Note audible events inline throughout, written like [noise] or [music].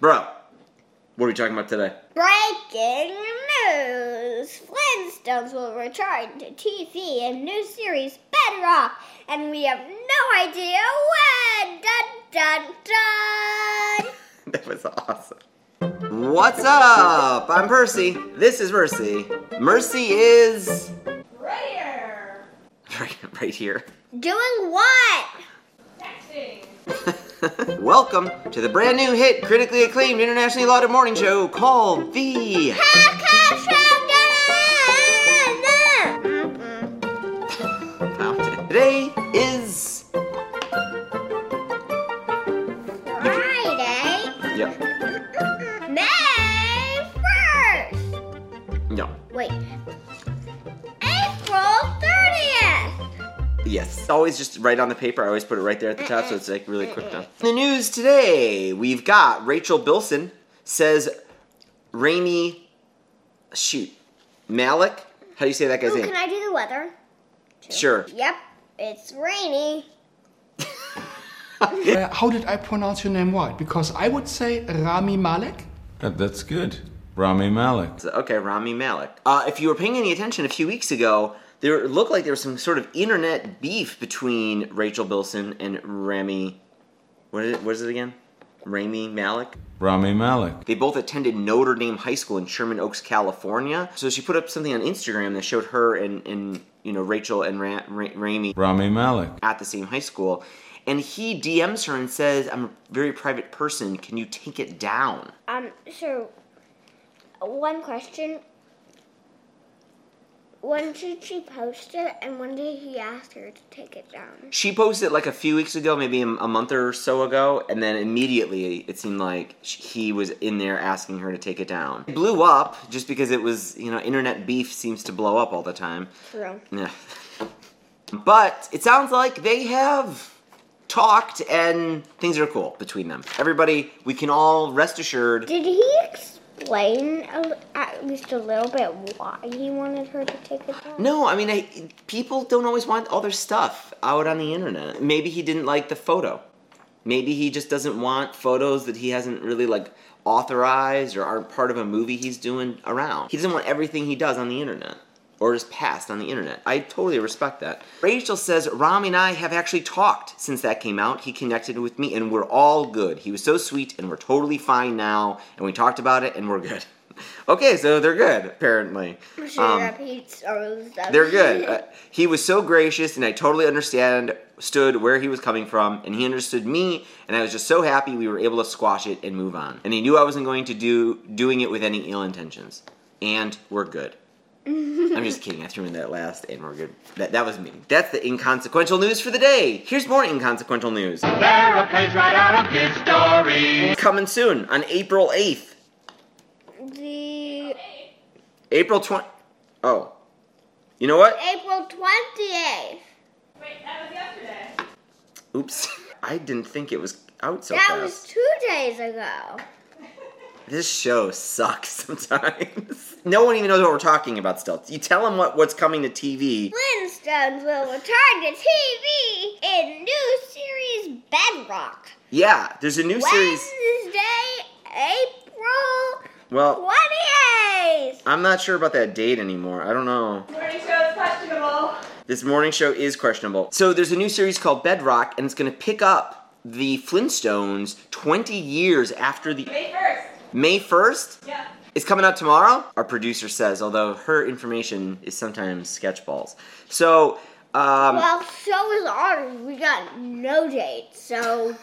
Bro, what are we talking about today? Breaking news! Flintstones will return to TV in new series Bedrock, and we have no idea when! Dun dun dun! [laughs] That was awesome. What's up? I'm Percy. This is Mercy. Mercy is Right here. right, right here. Doing what? [laughs] Texting. [laughs] Welcome to the brand new hit, critically acclaimed, internationally lauded morning show called The. Today is. Friday, Yep. May 1st. No. Wait. Always just right on the paper. I always put it right there at the top so it's like really quick now. In the news today, we've got Rachel Bilson says Rami. Shoot. Malik? How do you say that guy's Ooh, name? can I do the weather? Sure. Yep, it's rainy. [laughs] Uh, how did I pronounce your name right? Because I would say Rami Malek. That, that's good. Rami Malek. So, Okay, Rami Malik. Uh, if you were paying any attention a few weeks ago, there it looked like there was some sort of internet beef between Rachel Bilson and Rami. What is it? What is it again? Rami Malik. Rami Malek. They both attended Notre Dame High School in Sherman Oaks, California. So she put up something on Instagram that showed her and, and you know Rachel and Ra- Ra- Rami Rami Malek. at the same high school. And he DMs her and says, "I'm a very private person. Can you take it down?" Um, so, one question. When did she post it, and when did he ask her to take it down? She posted it like a few weeks ago, maybe a, month or so ago, and then immediately it seemed like he was in there asking her to take it down. It blew up just because it was, you know, internet beef seems to blow up all the time. True. Yeah. But it sounds like they have talked and things are cool between them. Everybody, we can all rest assured. Did he explain a, at least a little bit why he wanted her to take it down? No, I mean, I, people don't always want all their stuff out on the internet. Maybe he didn't like the photo. Maybe he just doesn't want photos that he hasn't really like authorized or aren't part of a movie he's doing around. He doesn't want everything he does on the internet or his past on the internet. I totally respect that. Rachel says Rami and I have actually talked since that came out. He connected with me and we're all good. He was so sweet and we're totally fine now and we talked about it and we're good. [laughs] okay, so they're good apparently. Um, repeats all the stuff. they're good. [laughs] Uh, he was so gracious, and I totally understand stood where he was coming from, and he understood me, and I was just so happy we were able to squash it and move on. And he knew I wasn't going to do doing it with any ill intentions, and we're good. [laughs] I'm just kidding. I threw in that last, and we're good. That that was me. That's the inconsequential news for the day. Here's more inconsequential news. They're a page right out of his story. Coming soon on April 8th, the April 20. Oh, you know what? April 28th. Wait, that was yesterday. Oops. [laughs] I didn't think it was out so that fast. That was two days ago. This show sucks [laughs] sometimes. no one even knows what we're talking about still. You tell them what, what's coming to TV. Flintstones will return to TV in new series Bedrock. Yeah, there's a new series. Wednesday, April Well, 28th. I'm not sure about that date anymore. I don't know. Morning show is questionable. This morning show is questionable. So there's a new series called Bedrock, and it's going to pick up the Flintstones 20 years after the May 1st. May 1st. Yeah. It's coming out tomorrow, our producer says, although her information is sometimes sketchballs. So, um, well, so is ours. We got no date, so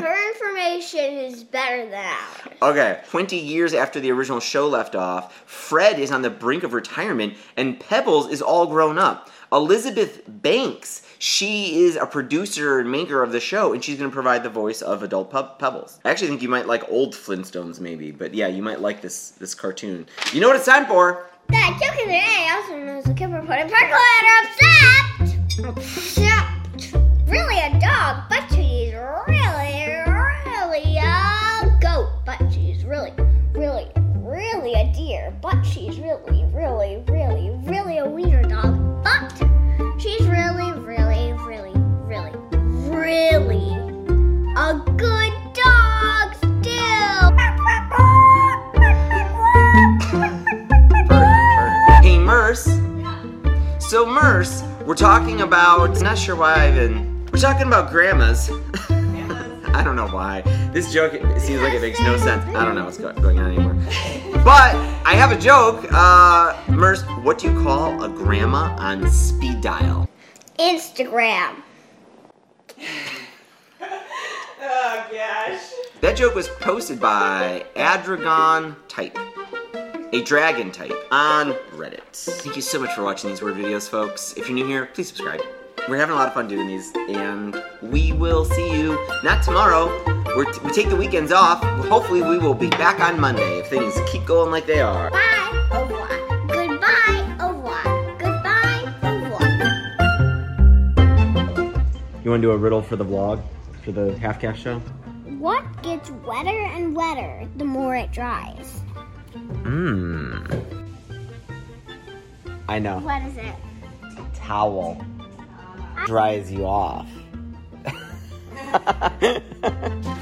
her information is better than ours. Okay, 20 years after the original show left off, Fred is on the brink of retirement and Pebbles is all grown up. Elizabeth Banks, she is a producer and maker of the show and she's going to provide the voice of adult Peb- Pebbles. I actually think you might like old Flintstones maybe, but yeah, you might like this this cartoon. You know what it's time for? That joke in the A, also known as the Kipper put a percolator upset. So, Merce, we're talking about. I'm not sure why I even. We're talking about grandmas. [laughs] I don't know why. This joke it seems like it makes no sense. I don't know what's going on anymore. But I have a joke. Uh, Merce, what do you call a grandma on speed dial? Instagram. [laughs] Oh gosh. That joke was posted by Adragon Type, a dragon type, on Reddit. Thank you so much for watching these word videos, folks. If you're new here, please subscribe. We're having a lot of fun doing these, and we will see you not tomorrow. We're we take the weekends off. Hopefully, we will be back on Monday if things keep going like they are. Bye. Au revoir. Goodbye. Au revoir. Goodbye. Au revoir. You want to do a riddle for the vlog, for the half caf show? What gets wetter and wetter the more it dries? Mmm. I know. What is it? Towel uh, dries you off. [laughs]